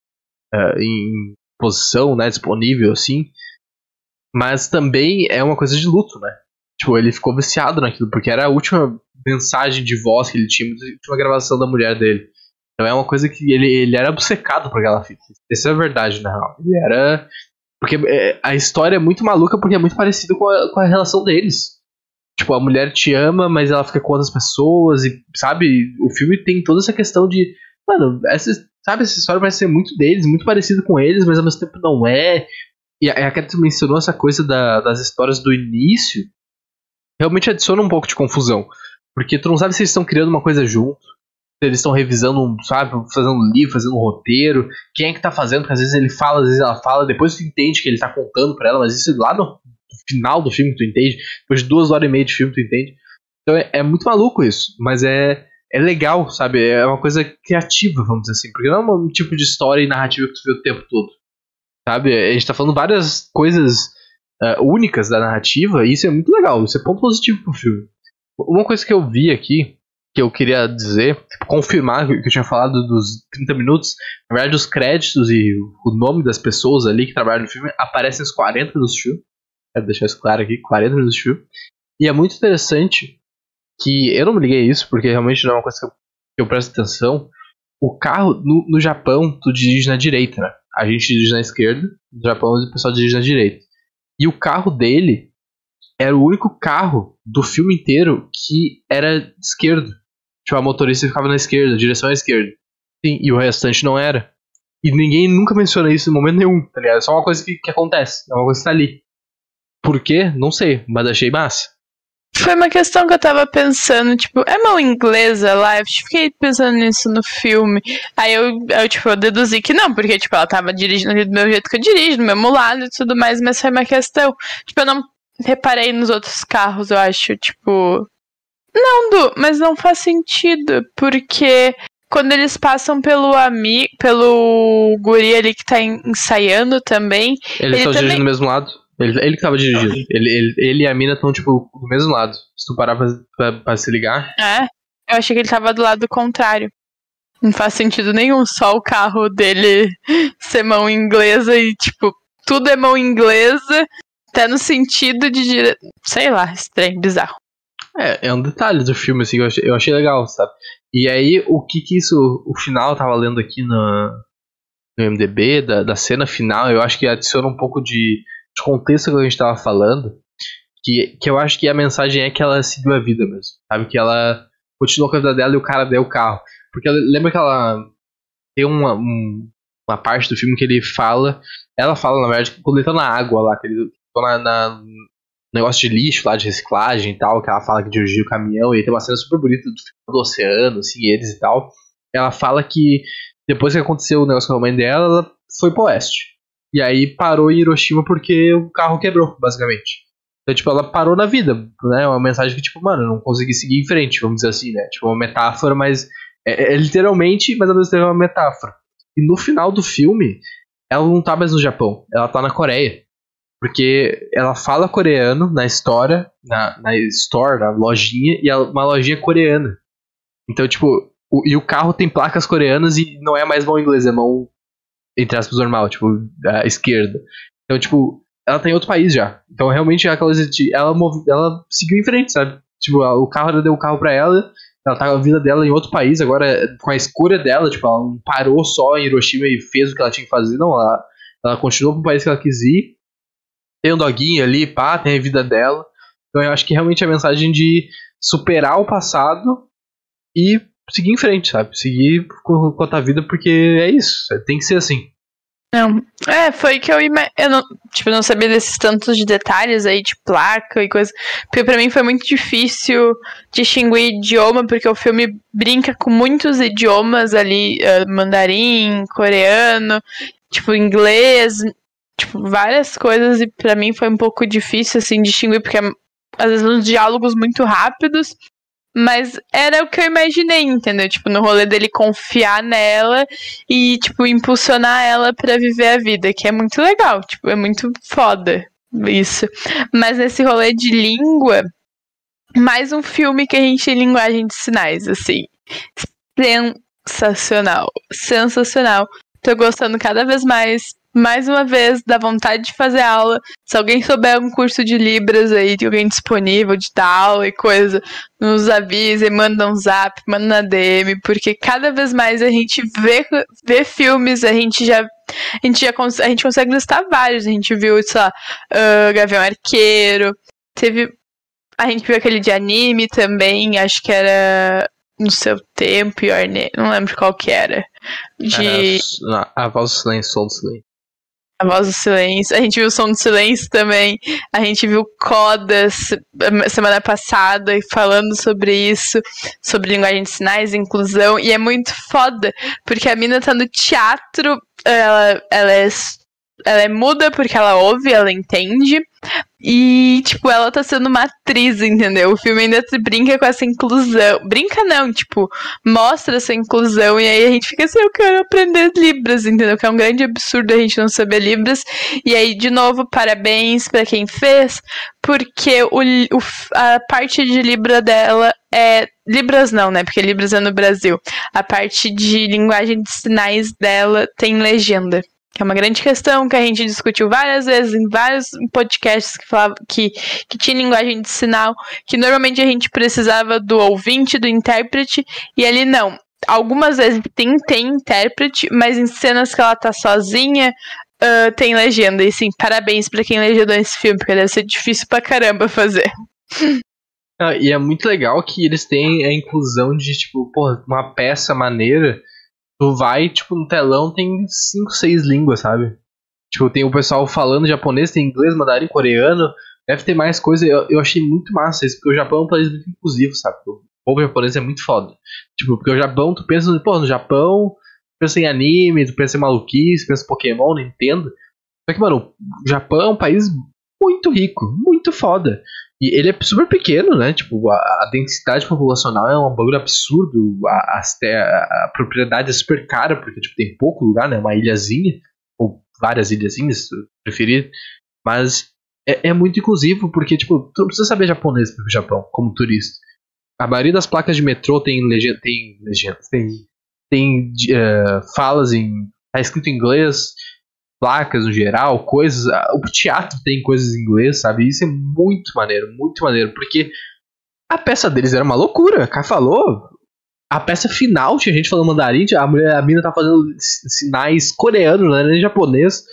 uh, em posição, né? Disponível, assim. Mas também é uma coisa de luto, né? Tipo, ele ficou viciado naquilo, porque era a última mensagem de voz que ele tinha, a última gravação da mulher dele. Então é uma coisa que ele, ele era obcecado por aquela fita. Essa é a verdade, na real. Ele era. Porque é, a história é muito maluca porque é muito parecido com a, com a relação deles. Tipo, a mulher te ama, mas ela fica com outras pessoas, e, sabe? O filme tem toda essa questão de. Mano, essa, sabe, essa história vai ser muito deles, muito parecido com eles, mas ao mesmo tempo não é. E a, a mencionou essa coisa da, das histórias do início. Realmente adiciona um pouco de confusão. Porque tu não sabe se eles estão criando uma coisa junto, se eles estão revisando, sabe, fazendo um livro, fazendo um roteiro, quem é que tá fazendo, porque às vezes ele fala, às vezes ela fala, depois tu entende que ele tá contando pra ela, mas isso lá no final do filme tu entende, depois de duas horas e meia de filme tu entende. Então é, é muito maluco isso, mas é, é legal, sabe? É uma coisa criativa, vamos dizer assim, porque não é um tipo de história e narrativa que tu vê o tempo todo. Sabe? A gente tá falando várias coisas uh, únicas da narrativa, e isso é muito legal, isso é ponto positivo pro filme. Uma coisa que eu vi aqui, que eu queria dizer, tipo, confirmar que eu tinha falado dos 30 minutos, na verdade os créditos e o nome das pessoas ali que trabalham no filme aparecem nos 40 minutos do filme. Quero deixar isso claro aqui, 40 minutos de filme. E é muito interessante que eu não me liguei a isso, porque realmente não é uma coisa que eu, que eu presto atenção. O carro, no, no Japão, tu dirige na direita, né? A gente dirige na esquerda, no Japão o pessoal dirige na direita. E o carro dele era o único carro do filme inteiro que era esquerdo. Tipo, a motorista ficava na esquerda, direção à esquerda. Sim, e o restante não era. E ninguém nunca menciona isso em momento nenhum, tá ligado? É só uma coisa que, que acontece, é uma coisa que tá ali. Por quê? Não sei, mas achei massa. Foi uma questão que eu tava pensando, tipo, é mão inglesa lá? Eu fiquei pensando nisso no filme. Aí eu, eu, tipo, eu deduzi que não, porque, tipo, ela tava dirigindo do meu jeito que eu dirijo, do mesmo lado e tudo mais, mas foi uma questão. Tipo, eu não reparei nos outros carros, eu acho, tipo. Não, Du, mas não faz sentido, porque quando eles passam pelo amigo, pelo guri ali que tá ensaiando também. Eles estão também... dirigindo do mesmo lado? Ele, ele que tava dirigindo. Ele, ele, ele e a mina estão, tipo, do mesmo lado. Se tu parar pra, pra, pra, se ligar. É, eu achei que ele tava do lado contrário. Não faz sentido nenhum só o carro dele ser mão inglesa e, tipo, tudo é mão inglesa, até no sentido de. Dire... Sei lá, estranho, bizarro. É, é um detalhe do filme, assim, que eu achei, eu achei legal, sabe? E aí, o que que isso. O final, eu tava lendo aqui no, no MDB, da, da cena final, eu acho que adiciona um pouco de de contexto que a gente estava falando, que, que eu acho que a mensagem é que ela seguiu a vida mesmo, sabe? Que ela continuou com a vida dela e o cara deu o carro. Porque lembra que ela tem uma, um, uma parte do filme que ele fala, ela fala, na verdade, quando ele tá na água lá, que ele tá na, na negócio de lixo lá, de reciclagem e tal, que ela fala que dirigiu o caminhão, e tem uma cena super bonita do, do oceano, assim, eles e tal. Ela fala que depois que aconteceu o negócio com a mãe dela, ela foi pro oeste. E aí parou em Hiroshima porque o carro quebrou, basicamente. Então, tipo, ela parou na vida, né? Uma mensagem que, tipo, mano, eu não consegui seguir em frente, vamos dizer assim, né? Tipo, uma metáfora, mas. É, é literalmente, mas ao mesmo é uma metáfora. E no final do filme, ela não tá mais no Japão, ela tá na Coreia. Porque ela fala coreano na história, na, na store, na lojinha, e é uma lojinha coreana. Então, tipo, o, e o carro tem placas coreanas e não é mais mão inglesa, é mão entre aspas, normal, tipo, a esquerda. Então, tipo, ela tá em outro país já. Então, realmente, é de. Ela, ela seguiu em frente, sabe? Tipo, o carro deu o carro pra ela, ela tá a vida dela em outro país, agora com a escolha dela, tipo, ela não parou só em Hiroshima e fez o que ela tinha que fazer, não. Ela, ela continuou pro país que ela quis ir. Tem um doguinho ali, pá, tem a vida dela. Então, eu acho que realmente é a mensagem de superar o passado e seguir em frente, sabe? Seguir com, com a tua vida, porque é isso. Tem que ser assim. Não. É, foi que eu, eu não, tipo, não sabia desses tantos de detalhes aí de placa e coisa. Porque pra mim foi muito difícil distinguir idioma, porque o filme brinca com muitos idiomas ali, uh, mandarim, coreano, tipo, inglês, tipo, várias coisas, e pra mim foi um pouco difícil, assim, distinguir, porque às vezes uns diálogos muito rápidos, mas era o que eu imaginei, entendeu? Tipo, no rolê dele confiar nela e, tipo, impulsionar ela para viver a vida, que é muito legal, tipo, é muito foda isso. Mas nesse rolê de língua, mais um filme que a gente tem linguagem de sinais, assim. Sensacional. Sensacional. Tô gostando cada vez mais mais uma vez, dá vontade de fazer aula. Se alguém souber um curso de Libras aí, de alguém disponível de aula e coisa, nos avise, manda um zap, manda na DM, porque cada vez mais a gente vê, vê filmes, a gente já. A gente, já a gente consegue listar vários. A gente viu, sei lá, uh, Gavião Arqueiro. Teve. A gente viu aquele de anime também, acho que era no seu tempo, não lembro qual que era. De. Era a, Voz do Silêncio, Soul. A Voz do Silêncio. A gente viu o Som do Silêncio também. A gente viu Codas semana passada falando sobre isso, sobre linguagem de sinais, inclusão. E é muito foda, porque a mina tá no teatro, ela, ela é ela é muda porque ela ouve, ela entende. E, tipo, ela tá sendo uma atriz, entendeu? O filme ainda brinca com essa inclusão. Brinca não, tipo, mostra essa inclusão. E aí a gente fica assim, eu quero aprender Libras, entendeu? Que é um grande absurdo a gente não saber Libras. E aí, de novo, parabéns para quem fez, porque o, o, a parte de Libra dela é. Libras não, né? Porque Libras é no Brasil. A parte de linguagem de sinais dela tem legenda que é uma grande questão que a gente discutiu várias vezes em vários podcasts que falavam que, que tinha linguagem de sinal, que normalmente a gente precisava do ouvinte, do intérprete, e ali não. Algumas vezes tem, tem intérprete, mas em cenas que ela tá sozinha, uh, tem legenda. E sim, parabéns para quem legendou esse filme, porque deve ser difícil pra caramba fazer. Ah, e é muito legal que eles têm a inclusão de, tipo, porra, uma peça maneira tu vai, tipo, no telão tem 5, 6 línguas, sabe? Tipo, tem o pessoal falando japonês, tem inglês, mandarim, coreano, deve ter mais coisa. Eu, eu achei muito massa isso, porque o Japão é um país muito inclusivo, sabe? O povo japonês é muito foda. Tipo, porque o Japão, tu pensa, pô, no Japão, pensa em anime, tu pensa em maluquice, pensa em Pokémon, Nintendo. Só que, mano, o Japão é um país muito rico, muito foda. E ele é super pequeno, né? Tipo, a, a densidade populacional é um bagulho absurdo. A, a, a, propriedade é super cara, porque tipo, tem pouco lugar, né? Uma ilhazinha, ou várias ilhazinhas, se preferir. Mas é, é, muito inclusivo, porque tipo, tu não precisa saber japonês pro Japão, como turista. A maioria das placas de metrô tem tem tem, tem uh, falas em. tá escrito em inglês, placas no geral, coisas. O teatro tem coisas em inglês, sabe? Isso é muito maneiro, muito maneiro, porque a peça deles era uma loucura. Cá falou. A peça final tinha gente falando mandarim, a mulher, a mina tá fazendo sinais coreanos, né, nem japonês.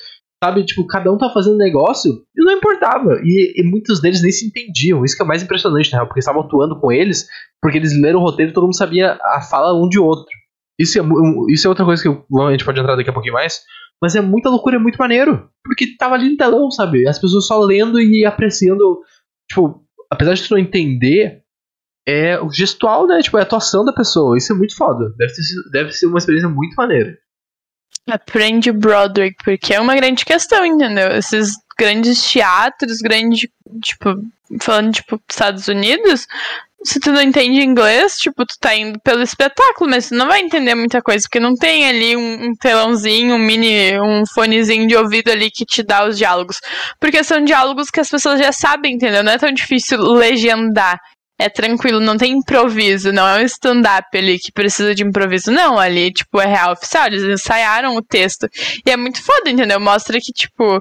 Sabe, tipo, cada um tá fazendo negócio e não importava. E, e, muitos deles nem se entendiam. Isso que é mais impressionante, né? Porque estavam atuando com eles, porque eles leram o roteiro e todo mundo sabia a fala um de outro. Isso é, isso é outra coisa que a gente pode entrar daqui a pouquinho mais. Mas é muita loucura, é muito maneiro. Porque tava ali no telão, sabe? As pessoas só lendo e apreciando. Tipo, apesar de tu não entender, é o gestual, né? Tipo, é a atuação da pessoa. Isso é muito foda. Deve, deve ser uma experiência muito maneira. Aprende Broderick, porque é uma grande questão, entendeu? Esses grandes teatros, grandes, tipo, falando, tipo, Estados Unidos, se tu não entende inglês, tipo, tu tá indo pelo espetáculo, mas tu não vai entender muita coisa, porque não tem ali um, um, telãozinho, um mini, um fonezinho de ouvido ali que te dá os diálogos. Porque são diálogos que as pessoas já sabem, entendeu? Não é tão difícil legendar. É tranquilo, não tem improviso, não é um stand-up ali que precisa de improviso. Não, ali, tipo, é real oficial, eles ensaiaram o texto. E é muito foda, entendeu? Mostra que, tipo,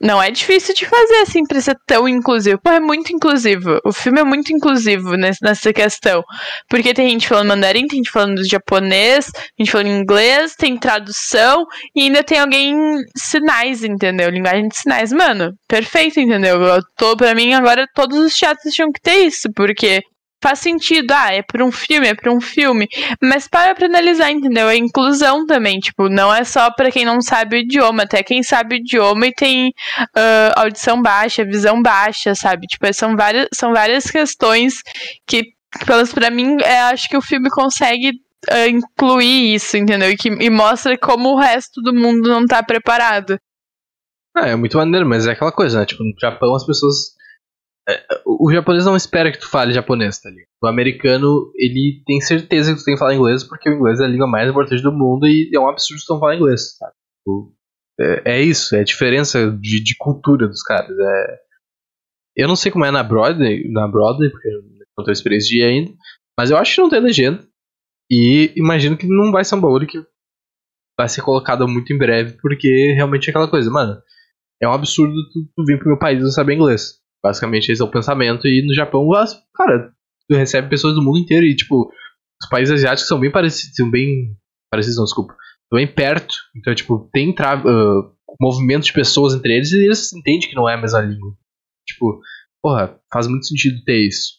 não é difícil de fazer assim pra ser tão inclusivo. Pô, é muito inclusivo. O filme é muito inclusivo nessa questão. Porque tem gente falando mandarim, tem gente falando japonês, tem gente falando inglês, tem tradução e ainda tem alguém sinais, entendeu? Linguagem de sinais. Mano, perfeito, entendeu? Eu tô, pra mim, agora todos os teatros tinham que ter isso, porque faz sentido, ah, é para um filme, é para um filme, mas para pra analisar, entendeu? A inclusão também, tipo, não é só para quem não sabe o idioma, até quem sabe o idioma e tem uh, audição baixa, visão baixa, sabe? Tipo, são várias, são várias questões que, pelas para mim, é, acho que o filme consegue uh, incluir isso, entendeu? E, que, e mostra como o resto do mundo não tá preparado. Ah, é muito maneiro, mas é aquela coisa, né? Tipo, no Japão as pessoas é, o japonês não espera que tu fale japonês, tá ligado? O americano, ele tem certeza que tu tem que falar inglês porque o inglês é a língua mais importante do mundo e é um absurdo tu não falar inglês, sabe? Tipo, é, é, isso, é a diferença de, de cultura dos caras. É... Eu não sei como é na Broadway, na Broadway, porque não tenho experiência de ir ainda, mas eu acho que não tem legenda. E imagino que não vai ser um bagulho que vai ser colocado muito em breve, porque realmente é aquela coisa, mano. É um absurdo tu, tu vir pro meu país e não saber inglês. Basicamente, esse é o pensamento. E no Japão, as, cara, tu recebe pessoas do mundo inteiro e, tipo, os países asiáticos são bem parecidos, são bem. Parecidos, não, desculpa. São bem perto. Então, tipo, tem uh, movimento de pessoas entre eles e eles entendem que não é a mesma língua. Tipo, porra, faz muito sentido ter isso.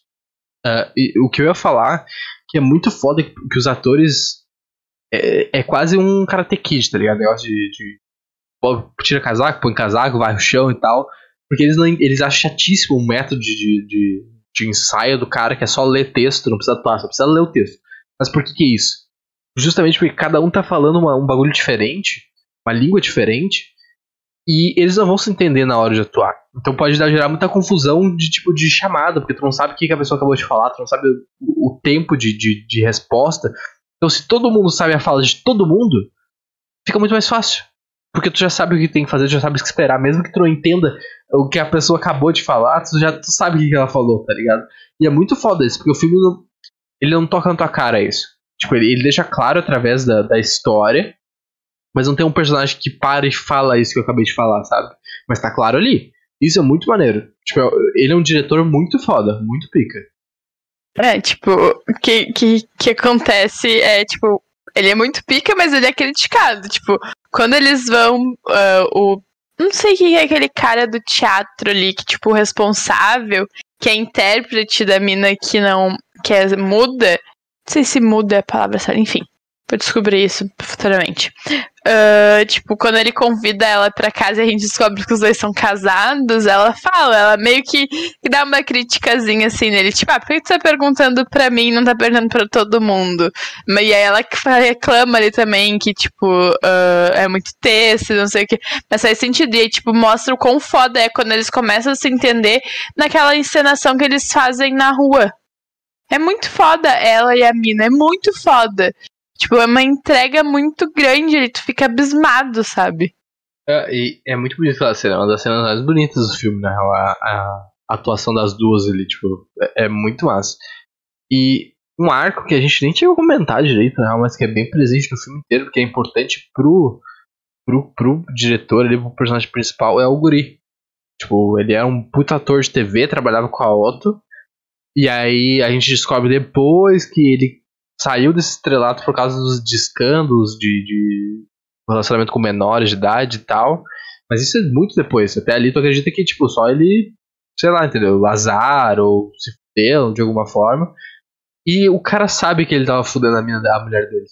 Uh, e, o que eu ia falar, que é muito foda que, que os atores. É, é, quase um Karate Kid, tá ligado? Negócio de, de tira casaco, põe casaco, vai no chão e tal. Porque eles, não, eles acham chatíssimo o método de, de, de, ensaio do cara que é só ler texto, não precisa atuar, só precisa ler o texto. Mas por que, que é isso? Justamente porque cada um tá falando uma, um bagulho diferente, uma língua diferente, e eles não vão se entender na hora de atuar. Então pode dar, gerar muita confusão de tipo de chamada, porque tu não sabe o que, a pessoa acabou de falar, tu não sabe o, o tempo de, de, de resposta. Então se todo mundo sabe a fala de todo mundo, fica muito mais fácil. Porque tu já sabe o que tem que fazer, tu já sabe o que esperar, mesmo que tu não entenda o que a pessoa acabou de falar, tu já tu sabe o que ela falou, tá ligado? E é muito foda isso, porque o filme não, ele não toca na tua cara isso. Tipo, ele, ele deixa claro através da, da história, mas não tem um personagem que para e fala isso que eu acabei de falar, sabe? Mas tá claro ali. Isso é muito maneiro. Tipo, ele é um diretor muito foda, muito pica. É, tipo, o que, que, que acontece é, tipo, ele é muito pica, mas ele é criticado. Tipo, quando eles vão, uh, o. Não sei quem é aquele cara do teatro ali, que, tipo, responsável, que é intérprete da mina que não. que é muda. Não sei se muda é a palavra certa, enfim. Vou descobrir isso futuramente. Uh, tipo, quando ele convida ela pra casa e a gente descobre que os dois são casados, ela fala, ela meio que, que dá uma criticazinha assim nele, tipo, ah, por que tu tá perguntando pra mim e não tá perguntando pra todo mundo? E aí ela reclama ali também que, tipo, uh, é muito texto, não sei o que. Mas faz sentido. E aí, tipo, mostra o quão foda é quando eles começam a se entender naquela encenação que eles fazem na rua. É muito foda ela e a mina, é muito foda. Tipo, é uma entrega muito grande, e tu fica abismado, sabe? É, e é muito bonita aquela cena, é uma das cenas mais bonitas do filme, na real, a, atuação das duas ali, tipo, é, é, muito massa. E um arco que a gente nem tinha comentado direito, na real, mas que é bem presente no filme inteiro, porque é importante pro, pro, pro diretor ali, pro personagem principal, é o Guri. Tipo, ele era um puta ator de TV, trabalhava com a Otto, e aí a gente descobre depois que ele saiu desse estrelato por causa dos escândalos de, de relacionamento com menores de idade e tal. Mas isso é muito depois. Até ali tu acredita que, tipo, só ele, sei lá, entendeu? Azar ou se fudeu de alguma forma. E o cara sabe que ele tava fudendo a, mina, a mulher dele.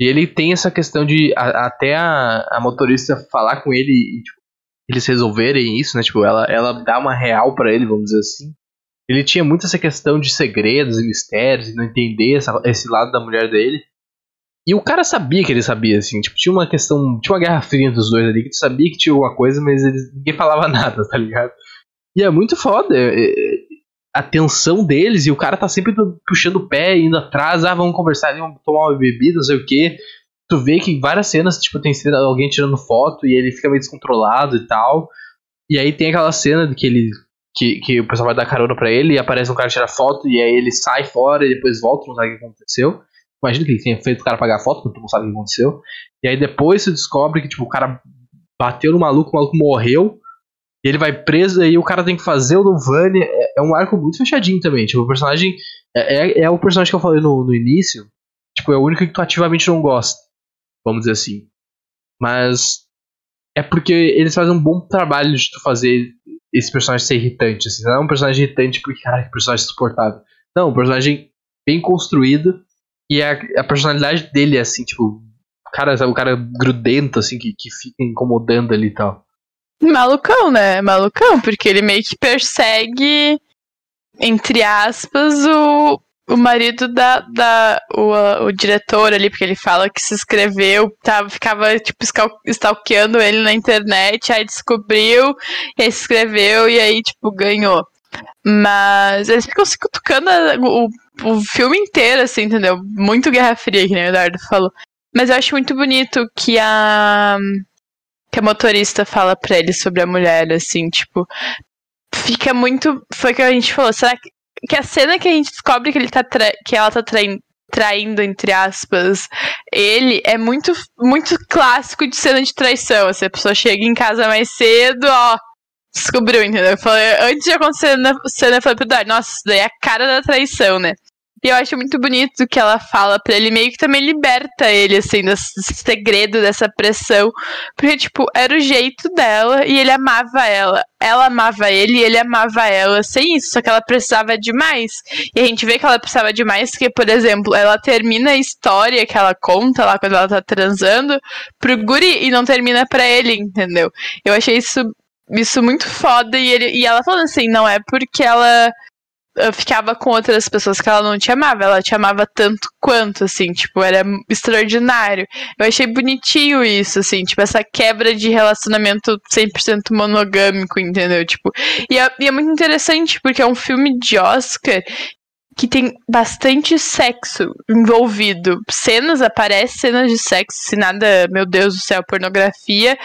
E ele tem essa questão de a, até a, a motorista falar com ele e tipo, eles resolverem isso, né? Tipo, ela, ela dá uma real para ele, vamos dizer assim ele tinha muito essa questão de segredos e mistérios e não entender essa, esse lado da mulher dele. E o cara sabia que ele sabia, assim, tipo, tinha uma questão, tinha uma guerra fria entre os dois ali, que tu sabia que tinha alguma coisa, mas ninguém falava nada, tá ligado? E é muito foda é, é, a tensão deles, e o cara tá sempre puxando o pé, indo atrás, ah, vamos conversar, vamos tomar uma bebida, não sei o que. Tu vê que várias cenas, tipo, tem alguém tirando foto e ele fica meio descontrolado e tal. E aí tem aquela cena de que ele que, que o pessoal vai dar carona pra ele e aparece um cara tirar foto e aí ele sai fora e depois volta, não sabe o que aconteceu. Imagina que ele tenha feito o cara pagar foto, porque não sabe o que aconteceu. E aí depois você descobre que tipo, o cara bateu no maluco, o maluco morreu. E ele vai preso e o cara tem que fazer o Novani. É, é um arco muito fechadinho também. Tipo, o personagem. É, é, é, o personagem que eu falei no, no início. Tipo, é o único que tu ativamente não gosta. Vamos dizer assim. Mas. É porque eles fazem um bom trabalho de tu fazer esse personagem ser irritante, assim. Não é um personagem irritante porque, cara, que personagem insuportável. Não, um personagem bem construído e a, a personalidade dele é assim, tipo, cara, sabe, o cara grudento, assim, que, que fica incomodando ali e tal. Malucão, né? Malucão, porque ele meio que persegue, entre aspas, o, o marido da. da o, o diretor ali, porque ele fala que se inscreveu, tava, ficava, tipo, stalkeando ele na internet, aí descobriu, aí se inscreveu, e aí, tipo, ganhou. Mas eles ficam se cutucando o, o filme inteiro, assim, entendeu? Muito Guerra Fria, que nem o Eduardo falou. Mas eu acho muito bonito que a. que a motorista fala pra ele sobre a mulher, assim, tipo. Fica muito. Foi o que a gente falou. Será que que a cena que a gente descobre que ele tá que ela tá traindo, traindo, entre aspas, ele é muito, muito clássico de cena de traição. Assim, a pessoa chega em casa mais cedo, ó, descobriu, entendeu? Eu falei, antes de acontecer na cena, eu falei pro Dar, nossa, isso daí é a cara da traição, né? E eu acho muito bonito o que ela fala pra ele, meio que também liberta ele, assim, desse segredo, dessa pressão. Porque, tipo, era o jeito dela e ele amava ela. Ela amava ele e ele amava ela sem isso, só que ela precisava de mais. E a gente vê que ela precisava de mais, porque, por exemplo, ela termina a história que ela conta lá quando ela tá transando pro guri e não termina pra ele, entendeu? Eu achei isso, isso muito foda e, ele, e ela falando assim, não é porque ela ficava com outras pessoas que ela não te amava, ela te amava tanto quanto, assim, tipo, era extraordinário. Eu achei bonitinho isso, assim, tipo, essa quebra de relacionamento 100% monogâmico, entendeu? Tipo, e é, e é muito interessante porque é um filme de Oscar que tem bastante sexo envolvido. Cenas, aparecem cenas de sexo, se nada, meu Deus do céu, pornografia,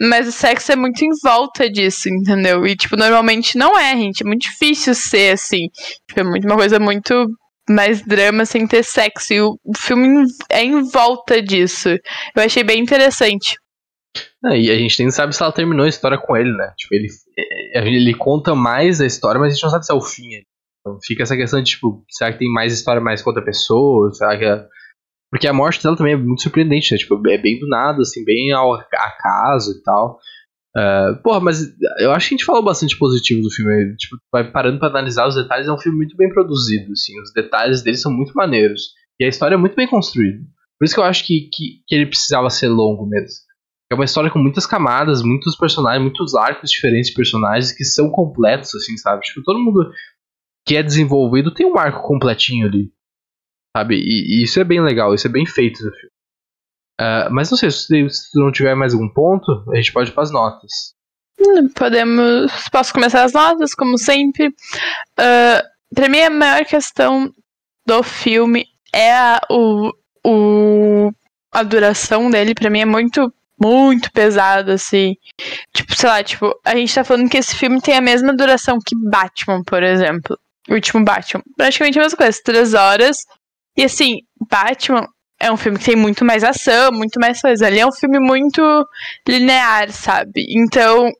mas o sexo é muito em volta disso, entendeu? E, tipo, normalmente não é, gente, é muito difícil ser assim. Tipo, é muito, uma coisa muito mais drama sem ter sexo, e o, filme é em volta disso. Eu achei bem interessante. É, e a gente nem sabe se ela terminou a história com ele, né? Tipo, ele, é, ele conta mais a história, mas a gente não sabe se é o fim. Então fica essa questão de, tipo, será que tem mais história mais com outra pessoa? Será que é... Porque a morte dela também é muito surpreendente, né? Tipo, é bem do nada, assim, bem ao acaso e tal. Uh, porra, mas eu acho que a gente falou bastante positivo do filme. Tipo, vai parando pra analisar os detalhes, é um filme muito bem produzido, assim. Os detalhes dele são muito maneiros. E a história é muito bem construída. Por isso que eu acho que, que, que ele precisava ser longo mesmo. É uma história com muitas camadas, muitos personagens, muitos arcos diferentes de personagens que são completos, assim, sabe? Tipo, todo mundo que é desenvolvido tem um arco completinho ali. Sabe? E, e isso é bem legal, isso é bem feito filme. Uh, mas não sei, se, se não tiver mais algum ponto, a gente pode ir para as notas. Hum, podemos. Posso começar as notas, como sempre. Uh, pra mim, a maior questão do filme é a, o, o, a duração dele. Pra mim, é muito muito pesado, assim. Tipo, sei lá, tipo, a gente tá falando que esse filme tem a mesma duração que Batman, por exemplo o último Batman. Praticamente a mesma coisa, três horas. E assim, Batman é um filme que tem muito mais ação, muito mais coisa. Ali é um filme muito linear, sabe? Então,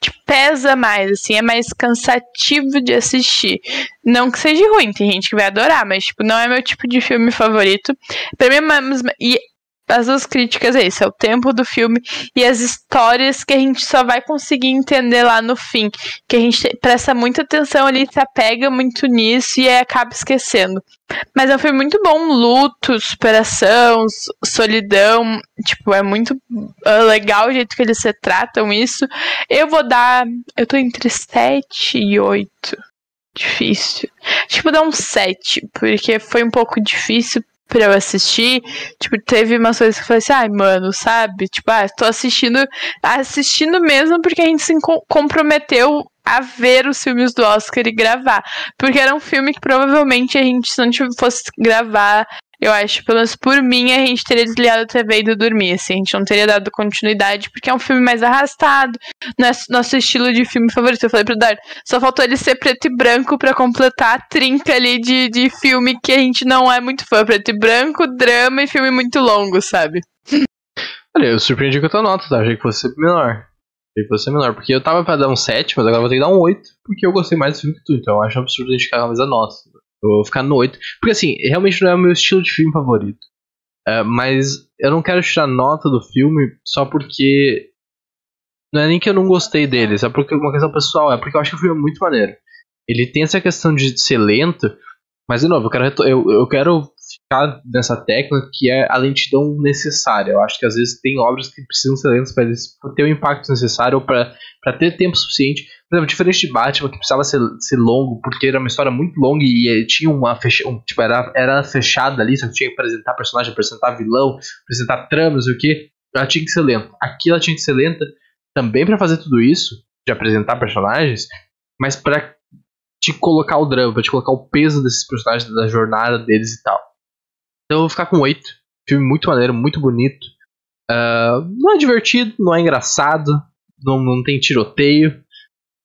te pesa mais, assim, é mais cansativo de assistir. Não que seja ruim, tem gente que vai adorar, mas, tipo, não é meu tipo de filme favorito. Pra mim, é e as duas críticas é isso, é o tempo do filme e as histórias que a gente só vai conseguir entender lá no fim. Que a gente presta muita atenção ali, se apega muito nisso e acaba esquecendo. Mas é um filme muito bom, luto, superação, solidão, tipo, é muito uh, legal o jeito que eles retratam isso. Eu vou dar, eu tô entre 7 e 8. Difícil. Tipo, dar um 7, porque foi um pouco difícil pra eu assistir, tipo, teve umas coisas que eu falei assim, ai, mano, sabe? Tipo, ah, tô assistindo, assistindo mesmo porque a gente se comprometeu a ver os filmes do Oscar e gravar. Porque era um filme que provavelmente a gente, se não fosse gravar eu acho, pelo menos por mim, a gente teria desligado a TV e ido dormir, assim, a gente não teria dado continuidade, porque é um filme mais arrastado, nosso, nosso estilo de filme favorito. Eu falei pro Dar, só faltou ele ser preto e branco para completar a trinca ali de, de filme que a gente não é muito fã. Preto e branco, drama e filme muito longo, sabe? Olha, eu surpreendi com a tua nota, tá? Achei que fosse menor. Achei que fosse menor, porque eu tava pra dar um 7, mas agora vou ter que dar um 8, porque eu gostei mais do filme que tu, então eu acho absurdo a gente ficar a mesma nota. Eu vou ficar no 8. Porque assim, realmente não é o meu estilo de filme favorito. Uh, mas eu não quero tirar nota do filme só porque. Não é nem que eu não gostei dele, é porque uma questão pessoal, é porque eu acho que o filme é muito maneiro. Ele tem essa questão de ser lento, mas de novo, eu quero, eu, eu quero nessa técnica que é a lentidão necessária. Eu acho que às vezes tem obras que precisam ser lentas para ter o impacto necessário ou para ter tempo suficiente. Por exemplo, diferente de Batman, que precisava ser, ser longo, porque era uma história muito longa e tinha uma fecha, um, tipo, era, era fechada ali, só que tinha que apresentar personagem, apresentar vilão, apresentar trama, não sei o que. Ela tinha que ser lenta. Aqui ela tinha que ser lenta também para fazer tudo isso, de apresentar personagens, mas para te colocar o drama, pra te colocar o peso desses personagens, da jornada deles e tal. Então eu vou ficar com 8. Filme muito maneiro, muito bonito. Uh, não é divertido, não é engraçado, não, não tem tiroteio.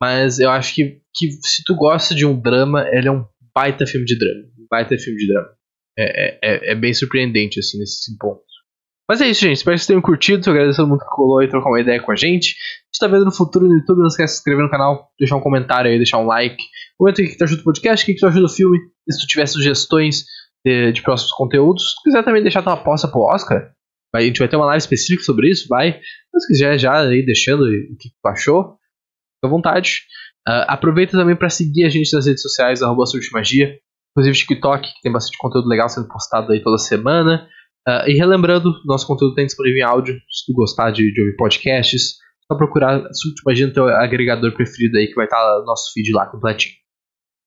Mas eu acho que, que se tu gosta de um drama, ele é um baita filme de drama. Um baita filme de drama. É, é, é, é bem surpreendente, assim, nesse ponto. Mas é isso, gente. Espero que vocês tenham curtido. Eu agradeço a todo mundo que colou e trocou uma ideia com a gente. Se tá vendo no futuro no YouTube, não esquece de se inscrever no canal, deixar um comentário aí, deixar um like. Comenta o que tu achou do podcast, o que tu achou do filme. Se tu tiver sugestões de, de próximos conteúdos, se quiser também deixar tua aposta pro Oscar, a gente vai ter uma live específica sobre isso, vai. Se quiser já aí deixando o que tu achou, fica à vontade. Uh, aproveita também para seguir a gente nas redes sociais, arroba Magia. Inclusive TikTok, que tem bastante conteúdo legal sendo postado aí toda semana. Uh, e relembrando, nosso conteúdo tem disponível em áudio. Se tu gostar de, de ouvir podcasts, só procurar Surto Magia no teu agregador preferido aí, que vai estar o nosso feed lá completinho.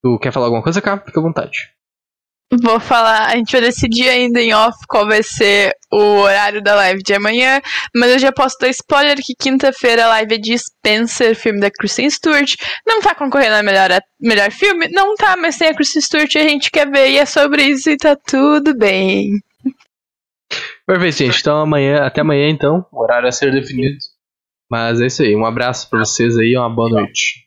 Tu quer falar alguma coisa, cara? Fica à vontade. Vou falar, a gente vai decidir ainda em off qual vai ser o horário da live de amanhã, mas eu já posso dar spoiler que quinta-feira a live é de Spencer, filme da Kristen Stewart. Não tá concorrendo a melhor, a melhor filme? Não tá, mas tem a Kristen Stewart e a gente quer ver, e é sobre isso e tá tudo bem. Perfeito, gente. Então amanhã, até amanhã então, o horário a ser definido. Mas é isso aí, um abraço pra vocês aí, uma boa noite.